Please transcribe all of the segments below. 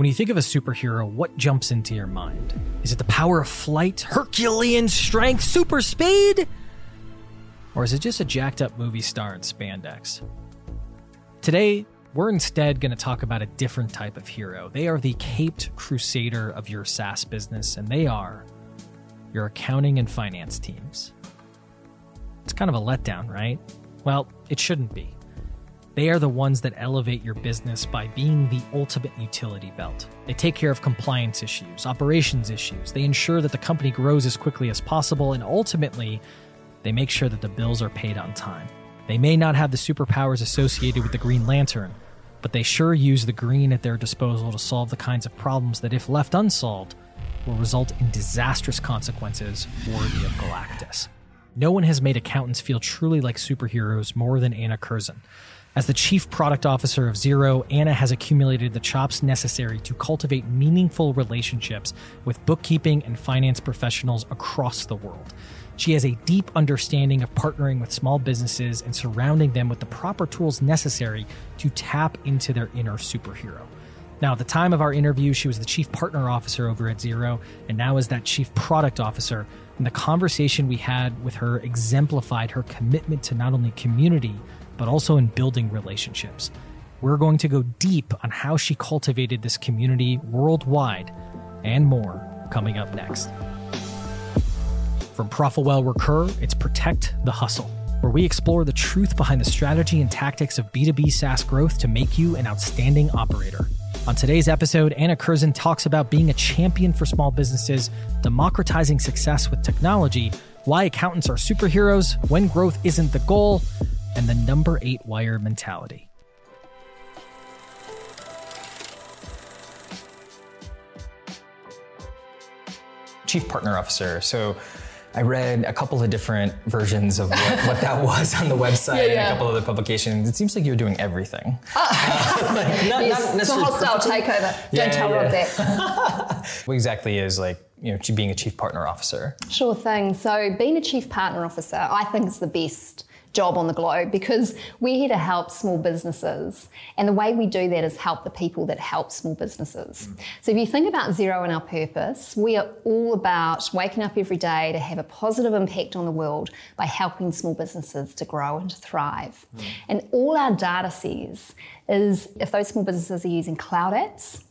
When you think of a superhero, what jumps into your mind? Is it the power of flight, Herculean strength, super speed? Or is it just a jacked up movie star in spandex? Today, we're instead going to talk about a different type of hero. They are the caped crusader of your SaaS business, and they are your accounting and finance teams. It's kind of a letdown, right? Well, it shouldn't be. They are the ones that elevate your business by being the ultimate utility belt. They take care of compliance issues, operations issues. They ensure that the company grows as quickly as possible, and ultimately, they make sure that the bills are paid on time. They may not have the superpowers associated with the Green Lantern, but they sure use the green at their disposal to solve the kinds of problems that, if left unsolved, will result in disastrous consequences worthy of Galactus. No one has made accountants feel truly like superheroes more than Anna Curzon. As the chief product officer of Xero, Anna has accumulated the chops necessary to cultivate meaningful relationships with bookkeeping and finance professionals across the world. She has a deep understanding of partnering with small businesses and surrounding them with the proper tools necessary to tap into their inner superhero. Now, at the time of our interview, she was the chief partner officer over at Xero, and now is that chief product officer. And the conversation we had with her exemplified her commitment to not only community, but also in building relationships. We're going to go deep on how she cultivated this community worldwide and more coming up next. From Profitwell Recur, it's Protect the Hustle, where we explore the truth behind the strategy and tactics of B2B SaaS growth to make you an outstanding operator. On today's episode, Anna Curzon talks about being a champion for small businesses, democratizing success with technology, why accountants are superheroes, when growth isn't the goal, and the number eight wire mentality. Chief Partner Officer. So I read a couple of different versions of what, what that was on the website yeah, yeah. and a couple of other publications. It seems like you're doing everything. Uh, like not, yes, not it's a hostile takeover. Yeah, Don't tell Rob that. what exactly is like you know being a chief partner officer? Sure thing. So being a chief partner officer, I think is the best job on the globe because we're here to help small businesses. And the way we do that is help the people that help small businesses. Mm. So if you think about Xero and our purpose, we are all about waking up every day to have a positive impact on the world by helping small businesses to grow and to thrive. Mm. And all our data says is if those small businesses are using cloud apps,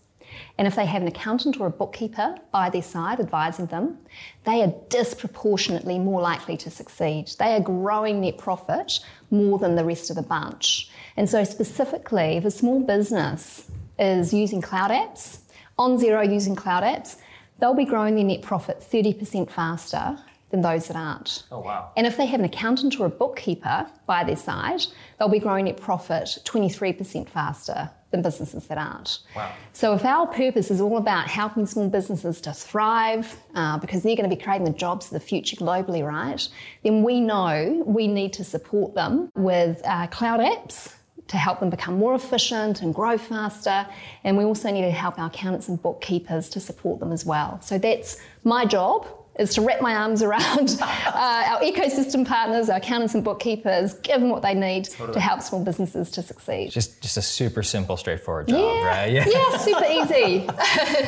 and if they have an accountant or a bookkeeper by their side advising them, they are disproportionately more likely to succeed. They are growing net profit more than the rest of the bunch. And so, specifically, if a small business is using cloud apps, on Xero using cloud apps, they'll be growing their net profit 30% faster than those that aren't. Oh, wow. And if they have an accountant or a bookkeeper by their side, they'll be growing net profit 23% faster than businesses that aren't. Wow. So if our purpose is all about helping small businesses to thrive, uh, because they're going to be creating the jobs of the future globally, right? Then we know we need to support them with uh, cloud apps to help them become more efficient and grow faster. And we also need to help our accountants and bookkeepers to support them as well. So that's my job is to wrap my arms around uh, our ecosystem partners, our accountants and bookkeepers, give them what they need totally. to help small businesses to succeed. Just, just a super simple, straightforward job, yeah. right? Yeah, yeah super easy.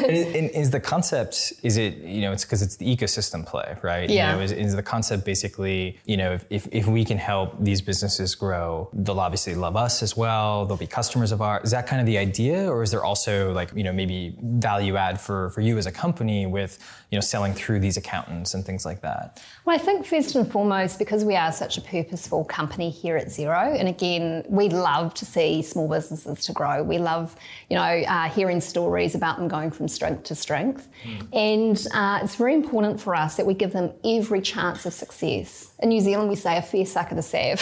and, and is the concept? Is it you know? It's because it's the ecosystem play, right? Yeah. You know, is, is, the concept basically you know if, if, if we can help these businesses grow, they'll obviously love us as well. They'll be customers of ours. Is that kind of the idea, or is there also like you know maybe value add for for you as a company with you know selling through these accounts? Accountants and things like that? Well, I think first and foremost, because we are such a purposeful company here at Xero, and again, we love to see small businesses to grow. We love, you know, uh, hearing stories about them going from strength to strength, mm. and uh, it's very important for us that we give them every chance of success. In New Zealand, we say a fair suck of the sav.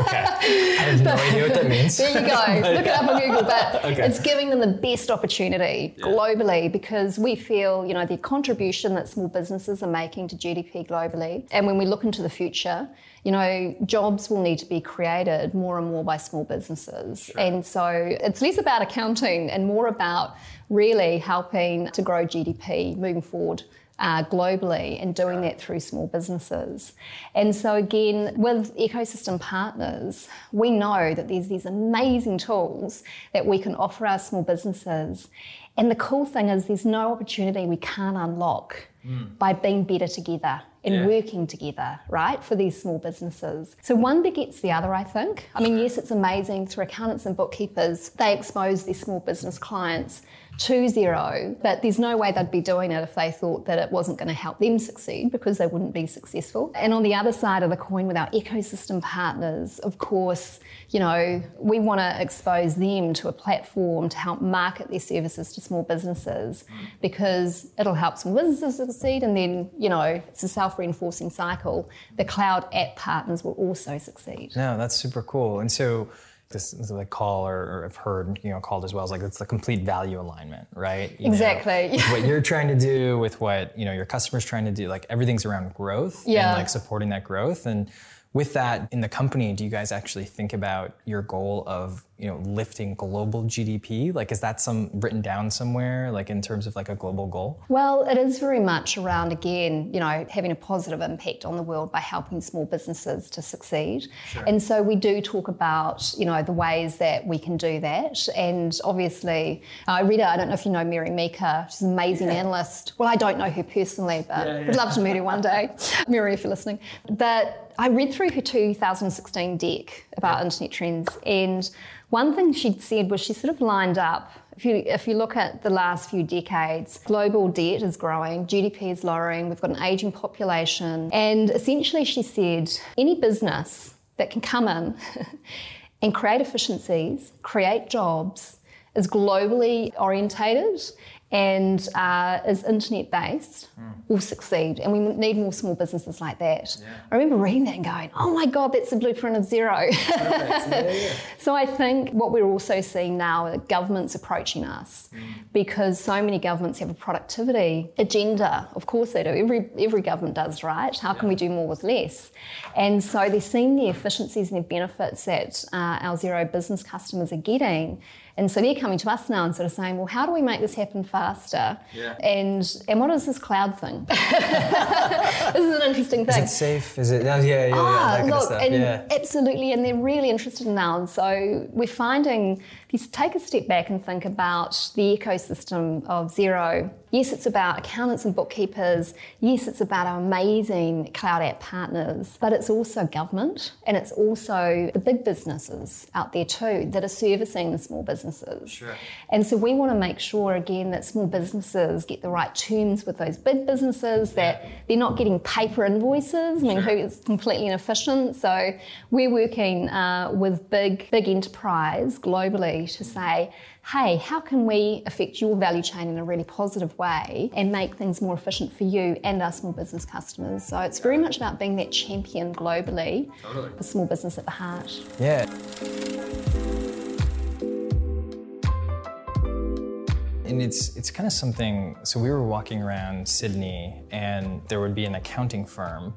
okay, I have no idea what that means. There you go. Look it up on Google, but okay. it's giving them the best opportunity yeah. globally because we feel, you know, the contribution that small businesses are making to GDP globally. And when we look into the future, you know, jobs will need to be created more and more by small businesses. Sure. And so it's less about accounting and more about really helping to grow GDP moving forward uh, globally and doing that through small businesses. And so, again, with ecosystem partners, we know that there's these amazing tools that we can offer our small businesses. And the cool thing is, there's no opportunity we can't unlock by being better together and Yeah. working together, right, for these small businesses. So one begets the other, I think. I mean, yes, it's amazing through accountants and bookkeepers, they expose their small business clients to Xero, but there's no way they'd be doing it if they thought that it wasn't going to help them succeed because they wouldn't be successful. And on the other side of the coin, with our ecosystem partners, of course, you know, we want to expose them to a platform to help market their services to small businesses because it'll help small businesses succeed. And then, you know, it's a self reinforcing cycle. The cloud app partners will also succeed. No, that's super cool. And so this is like call or, or I've heard you know called as well as like it's the complete value alignment, right? You know, Exactly. with what you're trying to do with what you know your customers trying to do, like everything's around growth Yeah. and like supporting that growth. And with that in the company, do you guys actually think about your goal of you know lifting global GDP? Like, is that some written down somewhere, like in terms of like a global goal? Well, it is very much around, again, you know, having a positive impact on the world by helping small businesses to succeed. And so we do talk about, you know, the ways that we can do that. And obviously, I read it, I don't know if you know Mary Meeker, she's an amazing analyst. Well, I don't know her personally, but would love to meet her one day. Mary, if you're listening. But I read through her 2016 deck about internet trends, and one thing she'd said was she sort of lined up if you, if you look at the last few decades, global debt is growing, GDP is lowering, we've got an aging population. And essentially, she said any business that can come in and create efficiencies, create jobs, is globally orientated and uh, is internet based will succeed. And we need more small businesses like that. I remember reading that and going, oh my God, that's the blueprint of Xero. So I think what we're also seeing now are governments approaching us because so many governments have a productivity agenda. Of course they do. Every every government does, right? How can we do more with less? And so they're seeing the efficiencies and the benefits that uh, our Xero business customers are getting. And so they're coming to us now and sort of saying, well, how do we make this happen faster? And and what is this cloud thing? this is an interesting thing. Is it safe? Is it? Yeah, yeah, yeah. yeah, Ah, that kind look, of stuff. and yeah. absolutely, and they're really interested in now. And so we're finding if you take a step back and think about the ecosystem of Xero. Yes, it's about accountants and bookkeepers. Yes, it's about our amazing cloud app partners, but it's also government and it's also the big businesses out there too that are servicing the small businesses. Sure. And so we want to make sure again that small businesses get the right terms with those big businesses, that they're not getting paper invoices. I mean, who is completely inefficient. So we're working uh, with big, big enterprise globally to say, hey, how can we affect your value chain in a really positive way and make things more efficient for you and our small business customers? So it's very much about being that champion globally with small business at the heart. Yeah. And it's it's kind of something. So we were walking around Sydney, and there would be an accounting firm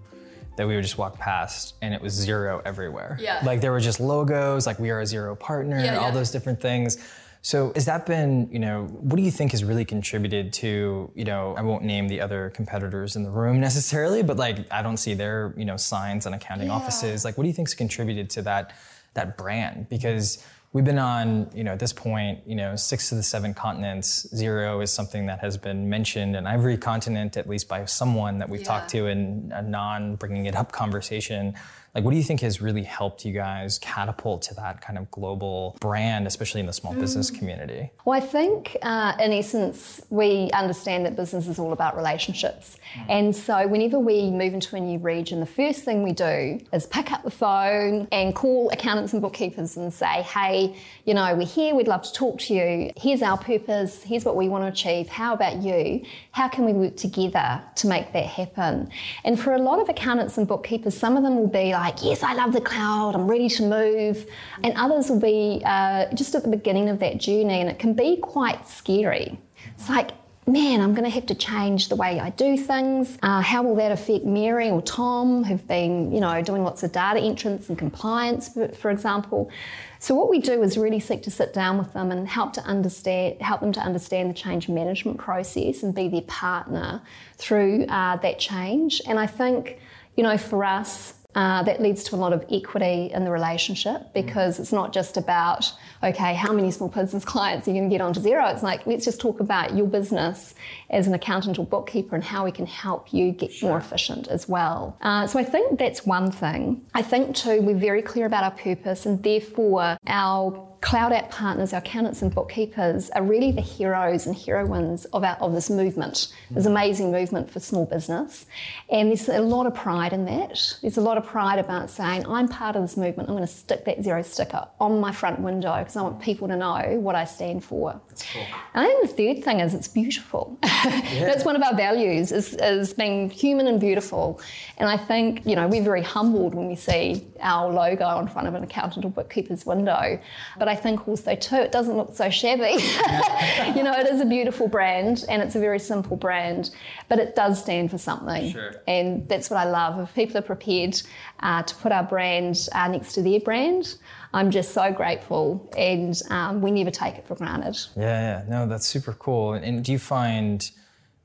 that we would just walk past, and it was Xero everywhere. Yeah. Like there were just logos, like we are a Xero partner, Yeah, all yeah. those different things. So has that been, you know, what do you think has really contributed to, you know, I won't name the other competitors in the room necessarily, but like I don't see their, you know, signs on accounting Yeah. offices. Like what do you think's contributed to that that brand? Because we've been on, you know, at this point, you know, six of the seven continents. Xero is something that has been mentioned in every continent, at least by someone that we've talked to in a non bringing it up conversation. Like, what do you think has really helped you guys catapult to that kind of global brand, especially in the small business community? Well, I think uh, in essence, we understand that business is all about relationships. And so, whenever we move into a new region, the first thing we do is pick up the phone and call accountants and bookkeepers and say, hey, you know, we're here, we'd love to talk to you. Here's our purpose, here's what we want to achieve. How about you? How can we work together to make that happen? And for a lot of accountants and bookkeepers, some of them will be like, yes, I love the cloud, I'm ready to move. And others will be uh, just at the beginning of that journey, and it can be quite scary. It's like, man, I'm going to have to change the way I do things. Uh, how will that affect Mary or Tom, who've been, you know, doing lots of data entrance and compliance, for, for example? So what we do is really seek to sit down with them and help to understand, help them to understand the change management process and be their partner through uh, that change. And I think, you know, for us, Uh, that leads to a lot of equity in the relationship because it's not just about, okay, how many small business clients are you going to get onto Xero? It's like, let's just talk about your business as an accountant or bookkeeper and how we can help you get more efficient as well. Uh, so I think that's one thing. I think too, we're very clear about our purpose and therefore our cloud app partners, our accountants and bookkeepers, are really the heroes and heroines of, our, of this movement, this mm. amazing movement for small business. And there's a lot of pride in that. There's a lot of pride about saying, I'm part of this movement, I'm going to stick that Xero sticker on my front window because I want people to know what I stand for. Cool. And I think the third thing is it's beautiful. Yeah. That's one of our values is, is being human and beautiful. And I think, you know, we're very humbled when we see our logo in front of an accountant or bookkeeper's window. But I think also too, it doesn't look so shabby. you know, it is a beautiful brand and it's a very simple brand, but it does stand for something. Sure. And that's what I love. If people are prepared uh, to put our brand uh, next to their brand, I'm just so grateful, and um, we never take it for granted. Yeah, yeah, no, that's super cool. And, and do you find,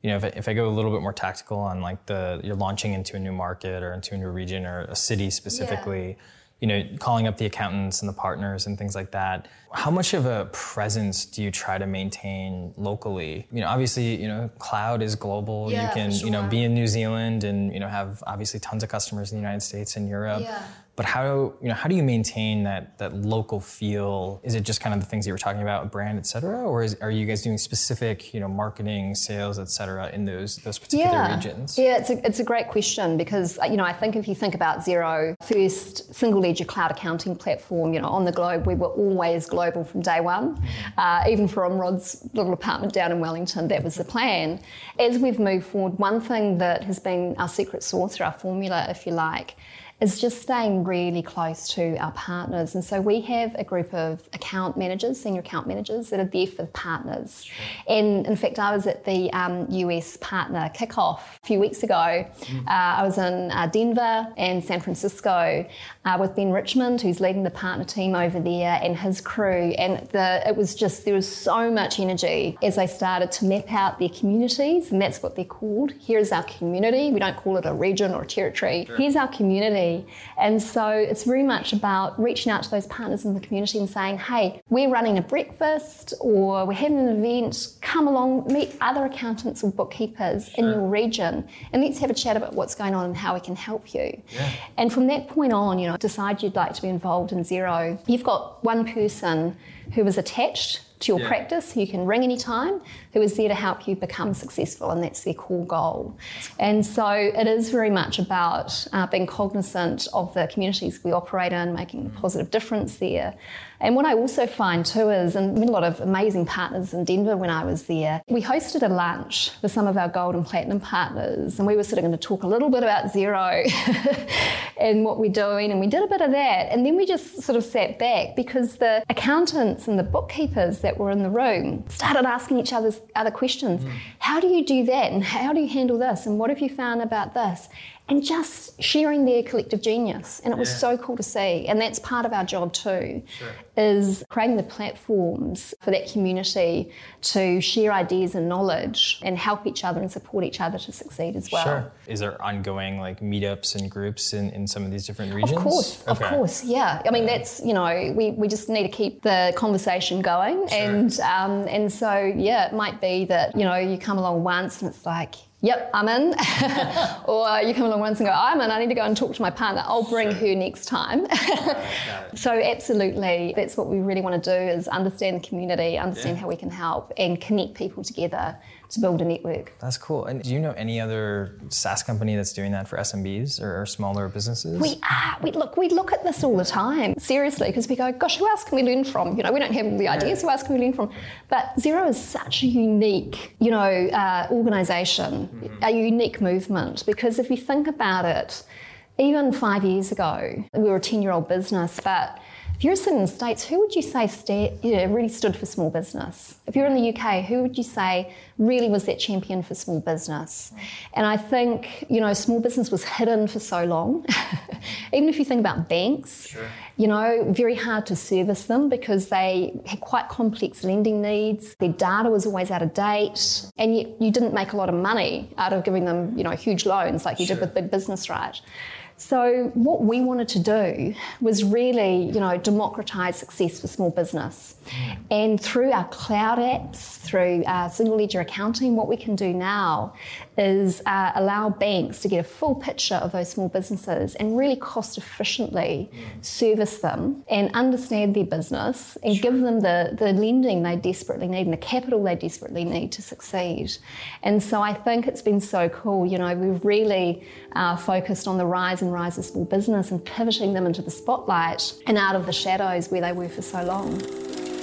you know, if I, if I, go a little bit more tactical on like the you're launching into a new market or into a new region or a city specifically. Yeah you know, calling up the accountants and the partners and things like that. How much of a presence do you try to maintain locally? You know, obviously, you know, cloud is global. Yeah, you can, sure. you know, be in New Zealand and, you know, have obviously tons of customers in the United States and Europe. Yeah. But how you know how do you maintain that that local feel? Is it just kind of the things you were talking about, brand, et cetera, or is, are you guys doing specific you know marketing, sales, et cetera, in those those particular yeah. regions? Yeah, it's a, it's a great question because you know I think if you think about Xero, first single ledger cloud accounting platform, you know on the globe we were always global from day one. Uh, even from Rod's little apartment down in Wellington, that was the plan. As we've moved forward, one thing that has been our secret sauce or our formula, if you like is just staying really close to our partners. And so we have a group of account managers, senior account managers, that are there for the partners. And in fact, I was at the um, US partner kickoff a few weeks ago. Mm. Uh, I was in uh, Denver and San Francisco uh, with Ben Richmond, who's leading the partner team over there, and his crew. And the, it was just, there was so much energy as they started to map out their communities, and that's what they're called. Here's our community. We don't call it a region or a territory. Sure. Here's our community and so it's very much about reaching out to those partners in the community and saying, hey, we're running a breakfast or we're having an event, come along, meet other accountants or bookkeepers sure. in your region, and let's have a chat about what's going on and how we can help you. Yeah. And from that point on, you know, decide you'd like to be involved in Xero. You've got one person who is attached your yeah. practice who you can ring anytime, who is there to help you become successful, and that's their core goal. And so it is very much about uh, being cognizant of the communities we operate in, making a positive difference there. And what I also find too is, and met a lot of amazing partners in Denver when I was there, we hosted a lunch with some of our gold and platinum partners, and we were sort of going to talk a little bit about Xero and what we're doing, and we did a bit of that. And then we just sort of sat back because the accountants and the bookkeepers that were in the room started asking each other's other questions. Mm. How do you do that? And how do you handle this? And what have you found about this? And just sharing their collective genius. And it was yeah. so cool to see. And that's part of our job too, sure. is creating the platforms for that community to share ideas and knowledge and help each other and support each other to succeed as well. Sure. Is there ongoing like meetups and groups in, in some of these different regions? Of course, okay. of course, yeah. I mean, that's, you know, we, we just need to keep the conversation going. Sure. And, um, and so, yeah, it might be that, you know, you come along once and it's like, yep, I'm in. or you come along once and go, oh, I'm in, I need to go and talk to my partner. I'll bring sure. her next time. so absolutely, that's what we really want to do is understand the community, understand yeah. how we can help and connect people together to build a network. That's cool. And do you know any other SaaS company that's doing that for SMBs or, or smaller businesses? We are. We look. We look at this all the time, seriously, because we go, "Gosh, who else can we learn from?" You know, we don't have the ideas. Who else can we learn from? But Xero is such a unique, you know, uh, organization, mm-hmm. a unique movement. Because if you think about it, even five years ago, we were a ten-year-old business, but you're sitting in the States, who would you say sta- you know, really stood for small business? If you're in the UK, who would you say really was that champion for small business? And I think, you know, small business was hidden for so long. Even if you think about banks, sure. you know, very hard to service them because they had quite complex lending needs. Their data was always out of date. And yet you didn't make a lot of money out of giving them, you know, huge loans like you sure. did with big business, right? So what we wanted to do was really, you know, democratize success for small business. And through our cloud apps, through our single ledger accounting, what we can do now is uh, allow banks to get a full picture of those small businesses and really cost efficiently service them and understand their business and give them the, the lending they desperately need and the capital they desperately need to succeed. And so I think it's been so cool. You know, we've really uh, focused on the rise and rise of small business and pivoting them into the spotlight and out of the shadows where they were for so long.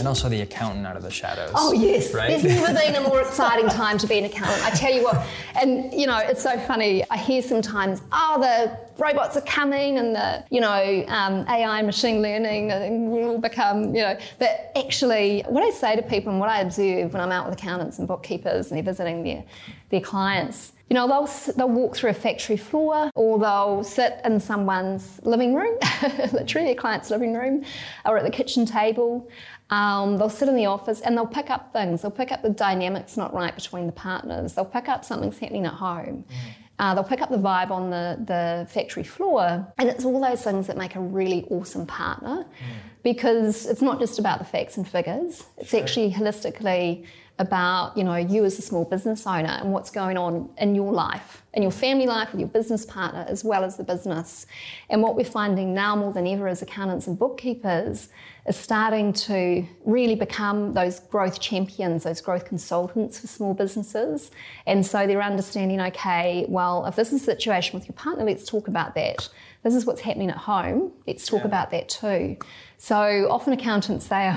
And also the accountant out of the shadows. Oh yes, right? there's never been a more exciting time to be an accountant. I tell you what, and you know it's so funny. I hear sometimes, oh, the robots are coming, and the you know um, AI, and machine learning, and will become you know. But actually, what I say to people and what I observe when I'm out with accountants and bookkeepers and they're visiting their their clients you know, they'll, they'll walk through a factory floor or they'll sit in someone's living room, literally their client's living room, or at the kitchen table. Um, they'll sit in the office and they'll pick up things. They'll pick up the dynamics not right between the partners. They'll pick up something's happening at home. Mm. Uh, they'll pick up the vibe on the, the factory floor. And it's all those things that make a really awesome partner mm. because it's not just about the facts and figures, it's sure. actually holistically about you know you as a small business owner and what's going on in your life in your family life with your business partner as well as the business and what we're finding now more than ever as accountants and bookkeepers is starting to really become those growth champions those growth consultants for small businesses and so they're understanding okay well if this is a situation with your partner let's talk about that this is what's happening at home let's talk yeah. about that too so often accountants say,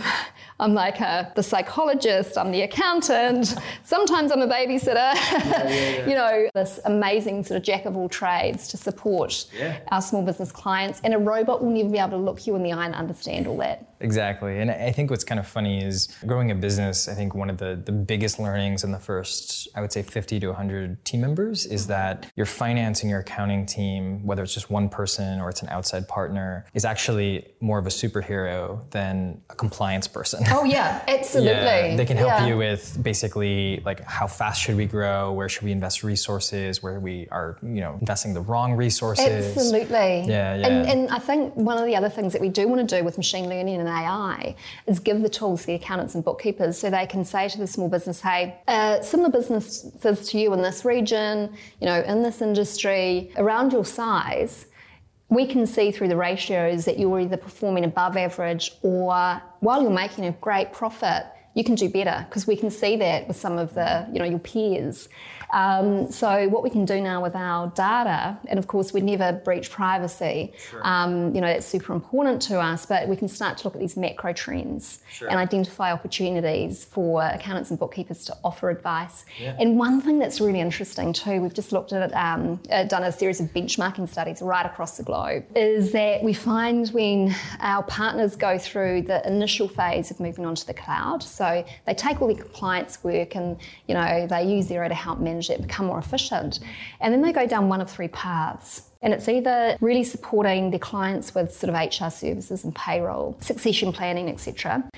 I'm, like a, the psychologist, I'm the accountant, sometimes I'm a babysitter. Yeah, yeah. you know, this amazing sort of jack of all trades to support our small business clients. And a robot will never be able to look you in the eye and understand all that. Exactly. And I think what's kind of funny is growing a business, I think one of the, the biggest learnings in the first, I would say 50 to 100 team members is mm-hmm. that your finance and your accounting team, whether it's just one person or it's an outside partner, is actually more of a superhero than a compliance person. Oh yeah, absolutely. yeah, they can help yeah. you with basically like how fast should we grow, where should we invest resources, where we are, you know, investing the wrong resources. Absolutely. Yeah, yeah. And, and I think one of the other things that we do want to do with machine learning and AI is give the tools to the accountants and bookkeepers so they can say to the small business, hey, uh, similar businesses to you in this region, you know, in this industry, around your size, we can see through the ratios that you're either performing above average or while you're making a great profit, you can do better because we can see that with some of the, you know, your peers. Um, so what we can do now with our data, and of course we never breach privacy, sure. um, you know, that's super important to us, but we can start to look at these macro trends sure. and identify opportunities for accountants and bookkeepers to offer advice. Yeah. And one thing that's really interesting too, we've just looked at, um, uh, done a series of benchmarking studies right across the globe, is that we find when our partners go through the initial phase of moving on to the cloud, so they take all the compliance work and, you know, they use Xero to help manage it, become more efficient. And then they go down one of three paths. And it's either really supporting their clients with sort of HR services and payroll, succession planning, etc.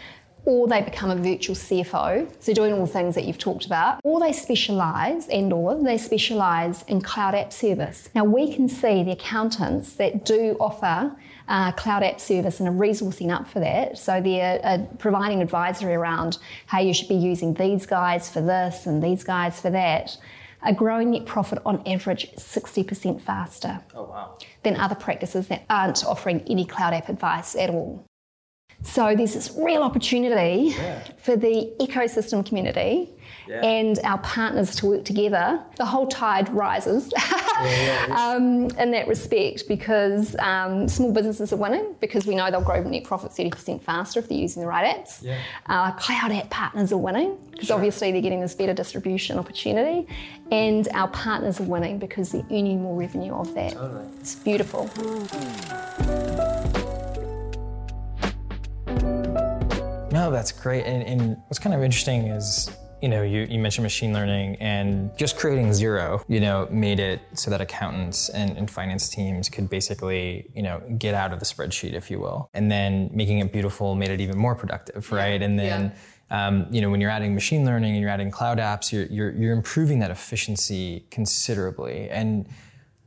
Or they become a virtual CFO, so doing all the things that you've talked about, or they specialise and or they specialise in cloud app service. Now we can see the accountants that do offer uh, cloud app service and are resourcing up for that. So they're uh, providing advisory around how you should be using these guys for this and these guys for that. Are growing net profit on average 60% faster oh, wow. than other practices that aren't offering any cloud app advice at all. So there's this real opportunity yeah. for the ecosystem community yeah. and our partners to work together, the whole tide rises yeah, um, in that respect because um, small businesses are winning because we know they'll grow net profit 30% faster if they're using the right apps. Yeah. Uh, cloud app partners are winning because sure. obviously they're getting this better distribution opportunity, and our partners are winning because they're earning more revenue of that. Totally. It's beautiful. No, that's great. And, and what's kind of interesting is you know, you, you mentioned machine learning and just creating Xero, you know, made it so that accountants and, and, finance teams could basically, you know, get out of the spreadsheet, if you will. And then making it beautiful made it even more productive, right? Yeah. And then, um, you know, when you're adding machine learning and you're adding cloud apps, you're, you're, you're improving that efficiency considerably. And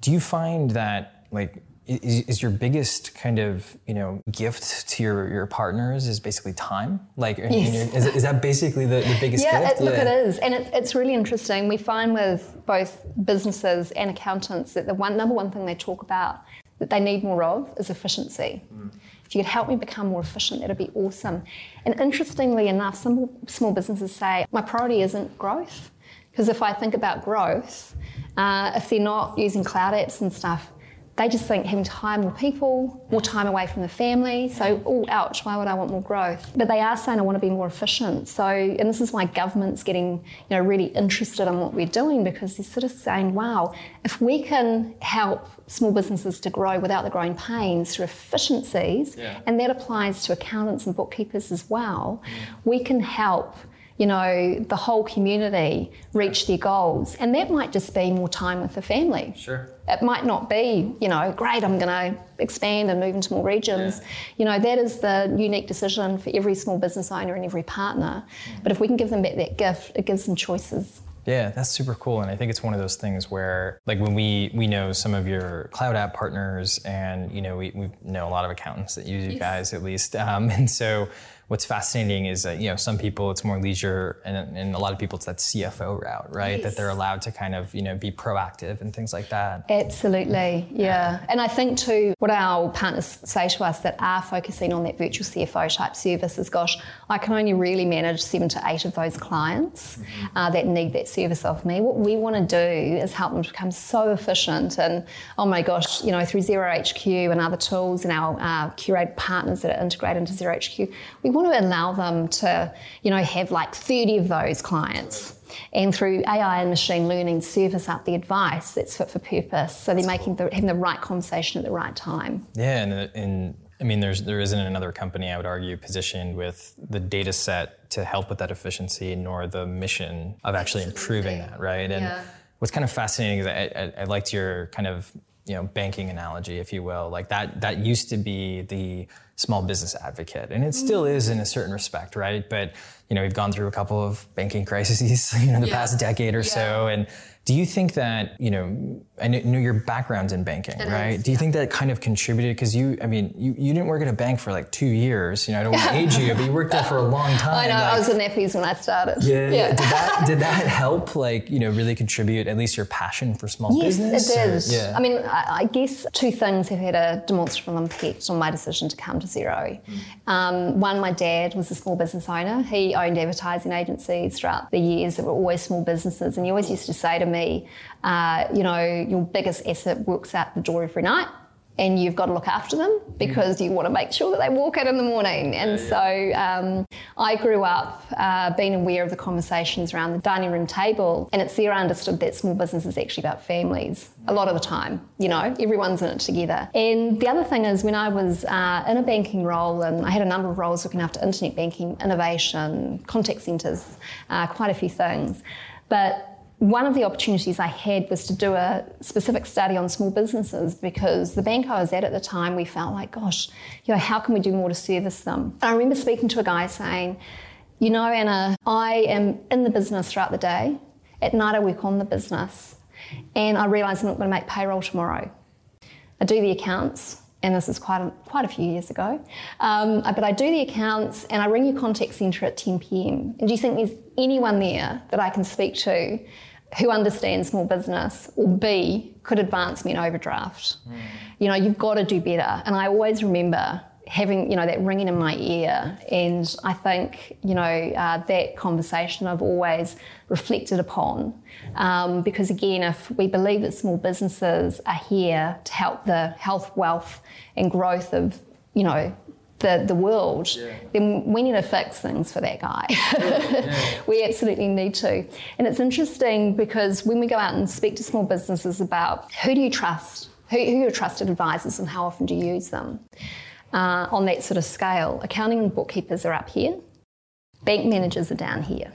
do you find that like is, is, your biggest kind of you know gift to your, your partners is basically time? Like yes. is, is, that basically the, the biggest yeah, gift? it, look it is. And it, it's really interesting. We find with both businesses and accountants that the one number one thing they talk about that they need more of is efficiency. Mm. if you could help me become more efficient that'd be awesome. And interestingly enough some small businesses say my priority isn't growth. Because if i think about growth uh, if they're not using cloud apps and stuff they just think having to hire more people, more time away from the family. So, oh, ouch, why would I want more growth? But they are saying I want to be more efficient. So, and this is why government's getting, you know, really interested in what we're doing because they're sort of saying, wow, if we can help small businesses to grow without the growing pains through efficiencies, yeah. and that applies to accountants and bookkeepers as well, mm. we can help you know, the whole community reach their goals. And that might just be more time with the family. Sure. It might not be, you know, great, I'm going to expand and move into more regions. Yeah. You know, that is the unique decision for every small business owner and every partner. Mm. But if we can give them back that gift, it gives them choices. Yeah, that's super cool. And I think it's one of those things where like when we we know some of your cloud app partners and you know we, we know a lot of accountants that use you guys at least. Um, and so what's fascinating is that you know some people it's more leisure and, and a lot of people it's that CFO route right? Yes. that they're allowed to kind of you know be proactive and things like that. Absolutely yeah. And I think too what our partners say to us that are focusing on that virtual CFO type service is gosh I can only really manage seven to eight of those clients mm-hmm. uh, that need that service of me. What we want to do is help them become so efficient and oh my gosh you know through Xero HQ and other tools and our uh, curated partners that are integrated into Xero HQ we want to allow them to, you know, have like 30 of those clients. And through AI and machine learning, service up the advice that's fit for purpose. So they're making the, having the right conversation at the right time. Yeah, and, uh, and I mean, there's there isn't another company I would argue positioned with the data set to help with that efficiency, nor the mission of actually improving that, right? And yeah. what's kind of fascinating is I, I, I liked your kind of you know banking analogy, if you will. Like that that used to be the small business advocate, and it still is in a certain respect, right? But you know, we've gone through a couple of banking crises, you know, in the yeah. past decade or yeah. so, and do you think that, you know, I know your background's in banking, it right? Is, Do you yeah. think that kind of contributed? Because you, I mean, you, you didn't work at a bank for like two years. You know, I don't want to age you, but you worked there for a long time. I know, like, I was in Nephews when I started. Yeah, yeah. Did that did that help, like, you know, really contribute at least your passion for small yes, business? Yes, it did. Yeah. I mean, I, I, guess two things have had a demonstrable impact on my decision to come to Xero. Mm. Um, one, my dad was a small business owner. He owned advertising agencies throughout the years that were always small businesses, and he always used to say to me, uh, you know, your biggest asset walks out the door every night and you've got to look after them because you want to make sure that they walk out in the morning. And yeah, yeah. so um, I grew up uh, being aware of the conversations around the dining room table, and it's there I understood that small business is actually about families a lot of the time. You know, everyone's in it together. And the other thing is, when I was uh, in a banking role, and I had a number of roles looking after internet banking, innovation, contact centres, uh, quite a few things. But one of the opportunities I had was to do a specific study on small businesses because the bank I was at at the time, we felt like, gosh, you know, how can we do more to service them? I remember speaking to a guy saying, you know, Anna, I am in the business throughout the day. At night, I work on the business. And I realise I'm not going to make payroll tomorrow. I do the accounts, and this is quite a, quite a few years ago. Um, but I do the accounts and I ring your contact centre at 10 pm. And do you think there's anyone there that I can speak to who understands small business, or B, could advance me in overdraft. Mm. You know, you've got to do better. And I always remember having, you know, that ringing in my ear. And I think, you know, uh, that conversation I've always reflected upon. Um, because again, if we believe that small businesses are here to help the health, wealth, and growth of, you know, the, the world, yeah. then we need to fix things for that guy. yeah. we absolutely need to. And it's interesting because when we go out and speak to small businesses about who do you trust, who, who are your trusted advisors, and how often do you use them uh, on that sort of scale, accounting and bookkeepers are up here, bank managers are down here.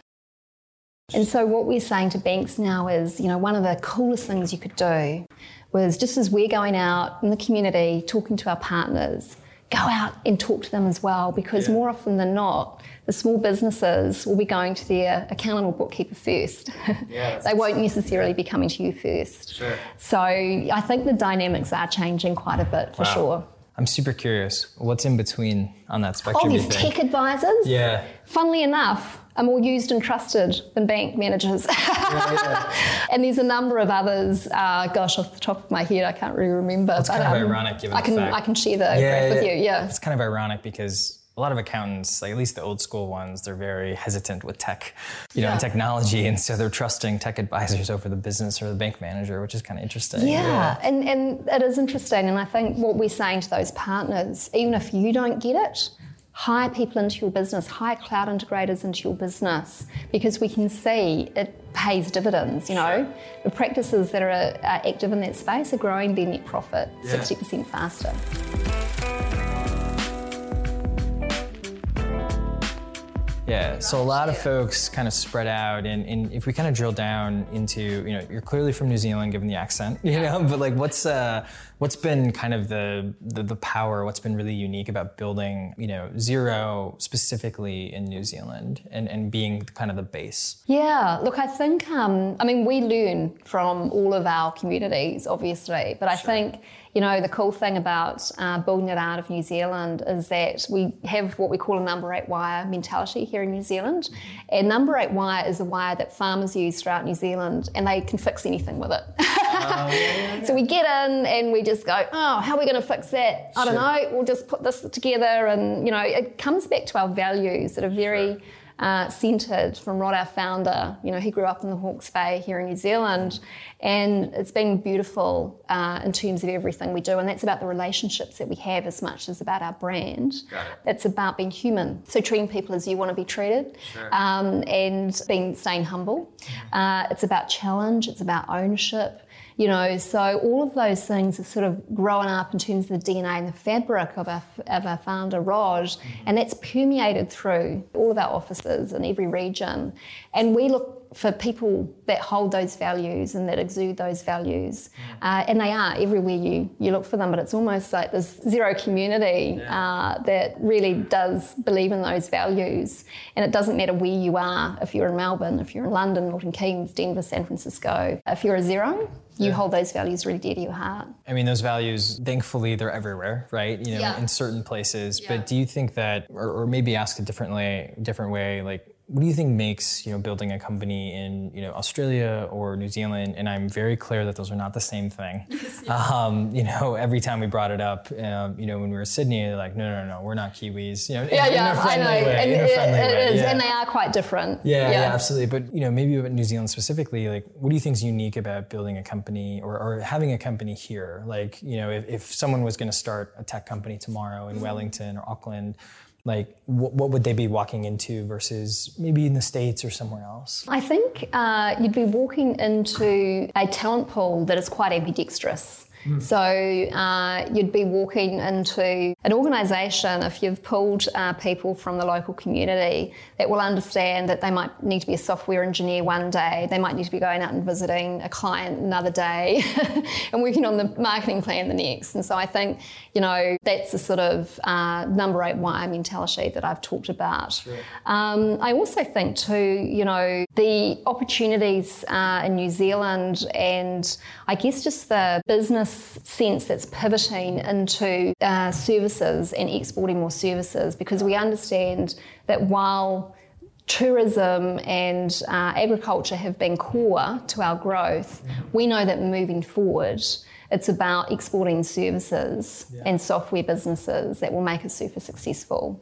And so what we're saying to banks now is, you know, one of the coolest things you could do was just as we're going out in the community talking to our partners, go out and talk to them as well because more often than not, the small businesses will be going to their accountant or bookkeeper first. Yeah, they won't necessarily be coming to you first. Sure. So I think the dynamics are changing quite a bit for Wow. sure. I'm super curious. What's in between on that spectrum? you these tech advisors, Yeah. funnily enough, are more used and trusted than bank managers. and there's a number of others. Uh, gosh, off the top of my head, I can't really remember. It's kind of ironic given I the can fact- I can share the graph with you. Yeah. It's kind of ironic because a lot of accountants, like at least the old school ones, they're very hesitant with tech, you know, and technology, and so they're trusting tech advisors over the business or the bank manager, which is kind of interesting. Yeah, And, and it is interesting. And I think what we're saying to those partners, even if you don't get it, hire people into your business, hire cloud integrators into your business, because we can see it pays dividends. You know, the practices that are, are active in that space are growing their net profit 60% faster. Yeah, so a lot of folks kind of spread out, and, and if we kind of drill down into, you know, you're clearly from New Zealand, given the accent, you know, but like, what's uh, what's been kind of the, the the power? What's been really unique about building, you know, Xero specifically in New Zealand, and and being kind of the base? Yeah, look, I think, um, I mean, we learn from all of our communities, obviously, but I think, you know, the cool thing about uh, building it out of New Zealand is that we have what we call a number eight wire mentality here in New Zealand. And number eight wire is a wire that farmers use throughout New Zealand and they can fix anything with it. So we get in and we just go, oh, how are we going to fix that? I don't know. We'll just put this together. And, you know, it comes back to our values that are very uh, centred from Rod, our founder. You know, he grew up in the Hawke's Bay here in New Zealand. And it's been beautiful uh, in terms of everything we do. And that's about the relationships that we have as much as about our brand. It's about being human. So treating people as you want to be treated um, and being staying humble. Uh, it's about challenge. It's about ownership you know so all of those things are sort of growing up in terms of the dna and the fabric of our, of our founder Rod mm-hmm. and that's permeated through all of our offices in every region. And we look for people that hold those values and that exude those values uh, and they are everywhere you, you look for them but it's almost like this Xero community uh, that really does believe in those values and it doesn't matter where you are if you're in melbourne if you're in london milton keynes denver san francisco if you're a Xero you hold those values really dear to your heart. I mean, those values, thankfully, they're everywhere, right? You know, Yeah. in certain places. Yeah. But do you think that, or, or maybe ask a differently, different way, like, what do you think makes you know building a company in you know Australia or New Zealand? And I'm very clear that those are not the same thing. um, you know, every time we brought it up, um, you know, when we were in Sydney, they're like, no, no, no, we're not Kiwis. You know, in, Yeah, in yeah, a I know. way. and in it- it is, yeah. and they are quite different. Yeah, yeah, absolutely. But you know, maybe about New Zealand specifically, like, what do you think is unique about building a company or, or having a company here? Like, you know, if, if someone was going to start a tech company tomorrow in Wellington or Auckland, like, what, what would they be walking into versus maybe in the states or somewhere else? I think uh, you'd be walking into a talent pool that is quite ambidextrous. So uh, you'd be walking into an organisation if you've pulled uh, people from the local community that will understand that they might need to be a software engineer one day, they might need to be going out and visiting a client another day, and working on the marketing plan the next. And so I think you know that's the sort of uh, number eight wire mentality that I've talked about. Um, I also think too, you know, the opportunities uh, in New Zealand and I guess just the business sense that's pivoting into uh, services and exporting more services because we understand that while tourism and uh, agriculture have been core to our growth, we know that moving forward, it's about exporting services and software businesses that will make us super successful.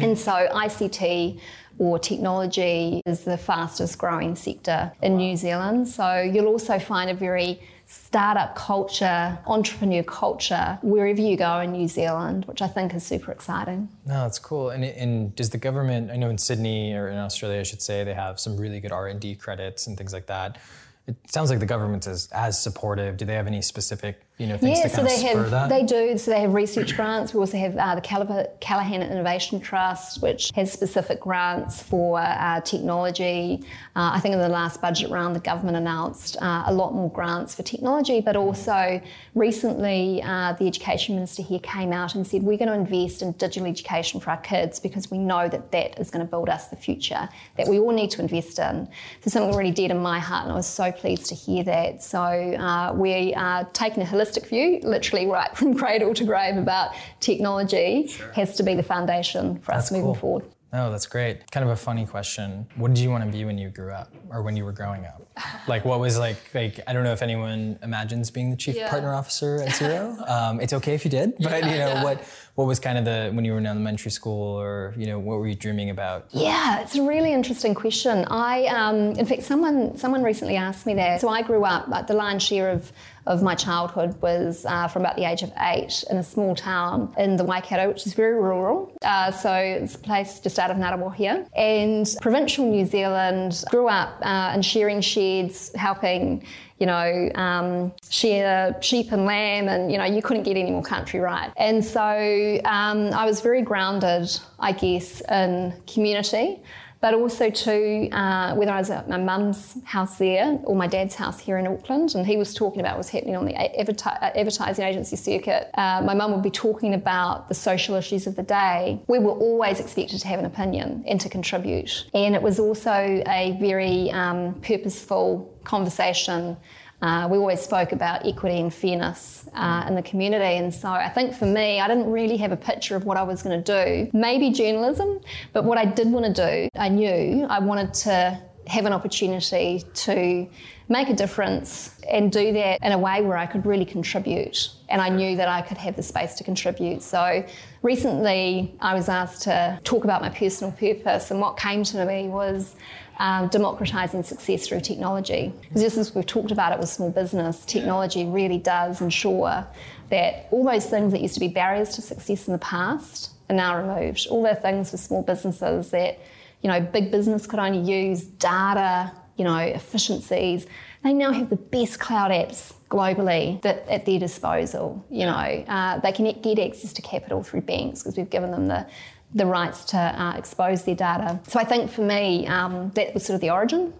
And so ICT or technology is the fastest growing sector in New Zealand. So you'll also find a very startup culture, entrepreneur culture wherever you go in New Zealand, which I think is super exciting. No, that's cool. And, and does the government? I know in Sydney or in Australia, I should say, they have some really good R and D credits and things like that. it sounds like the government is as supportive. Do they have any specific, you know, Yeah, to so they have they do. So they have research grants. We also have uh, the Calla- Callaghan Innovation Trust, which has specific grants for uh, technology. Uh, I think in the last budget round, the government announced uh, a lot more grants for technology, but also recently uh, the education minister here came out and said we're going to invest in digital education for our kids because we know that that is going to build us the future that we all need to invest in. So something really dead in my heart, and I was so pleased to hear that. So uh, we are taking a holistic view, literally right from cradle to grave about technology has to be the foundation for us moving cool. forward. Oh, that's great. Kind of a funny question. What did you want to be when you grew up or when you were growing up? Like, what was like, like, I don't know if anyone imagines being the chief Yeah. partner officer at Xero. Um, it's okay if you did, but you know, what, what was kind of the, when you were in elementary school or, you know, what were you dreaming about? Yeah, it's a really interesting question. I, um, in fact, someone someone recently asked me that. So I grew up. Like the lion's share of of my childhood was uh, from about the age of eight in a small town in the Waikato, which is very rural. Uh, so it's a place just out of Ngunnawal and provincial New Zealand. Grew up uh, in shearing sheds, helping. You know, um, shear sheep and lamb, and you know, you couldn't get any more country right. And so um, I was very grounded, I guess, in community but also too uh, whether I was at my mum's house there or my dad's house here in Auckland, and he was talking about what was happening on the uh, advertising agency circuit. Uh, my mum would be talking about the social issues of the day. We were always expected to have an opinion and to contribute, and it was also a very um, purposeful conversation. Uh, we always spoke about equity and fairness uh, in the community, and so I think for me, I didn't really have a picture of what I was going to do. Maybe journalism, but what I did want to do, I knew I wanted to have an opportunity to make a difference and do that in a way where I could really contribute. And I knew that I could have the space to contribute. So recently, I was asked to talk about my personal purpose, and what came to me was um, democratising success through technology. Because just as we've talked about it with small business, technology really does ensure that all those things that used to be barriers to success in the past are now removed. All the things for small businesses that you know big business could only use data, you know efficiencies. They now have the best cloud apps globally that at their disposal. You know uh, they can get access to capital through banks because we've given them the the rights to uh, expose their data. So I think for me, um, that was sort of the origin,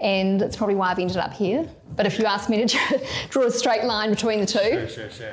and it's probably why I've ended up here. But if you ask me to draw a straight line between the two, Sure, sure, sure.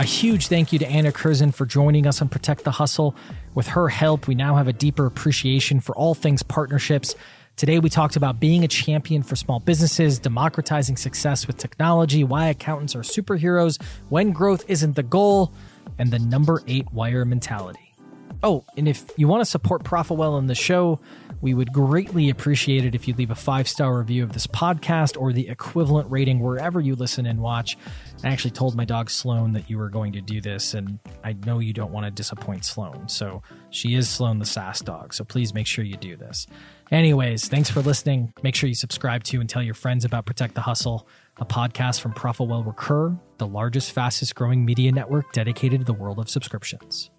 A huge thank you to Anna Curzon for joining us on Protect the Hustle. With her help, we now have a deeper appreciation for all things partnerships. Today, we talked about being a champion for small businesses, democratizing success with technology, why accountants are superheroes, when growth isn't the goal, and the number eight wire mentality. Oh, and if you want to support Profitwell in the show, we would greatly appreciate it if you leave a five star review of this podcast or the equivalent rating wherever you listen and watch. I actually told my dog Sloan that you were going to do this, and I know you don't want to disappoint Sloan. So she is Sloan the SaaS dog. So please make sure you do this. Anyways, thanks for listening. Make sure you subscribe to and tell your friends about Protect the Hustle, a podcast from Profitwell Recur, the largest, fastest growing media network dedicated to the world of subscriptions.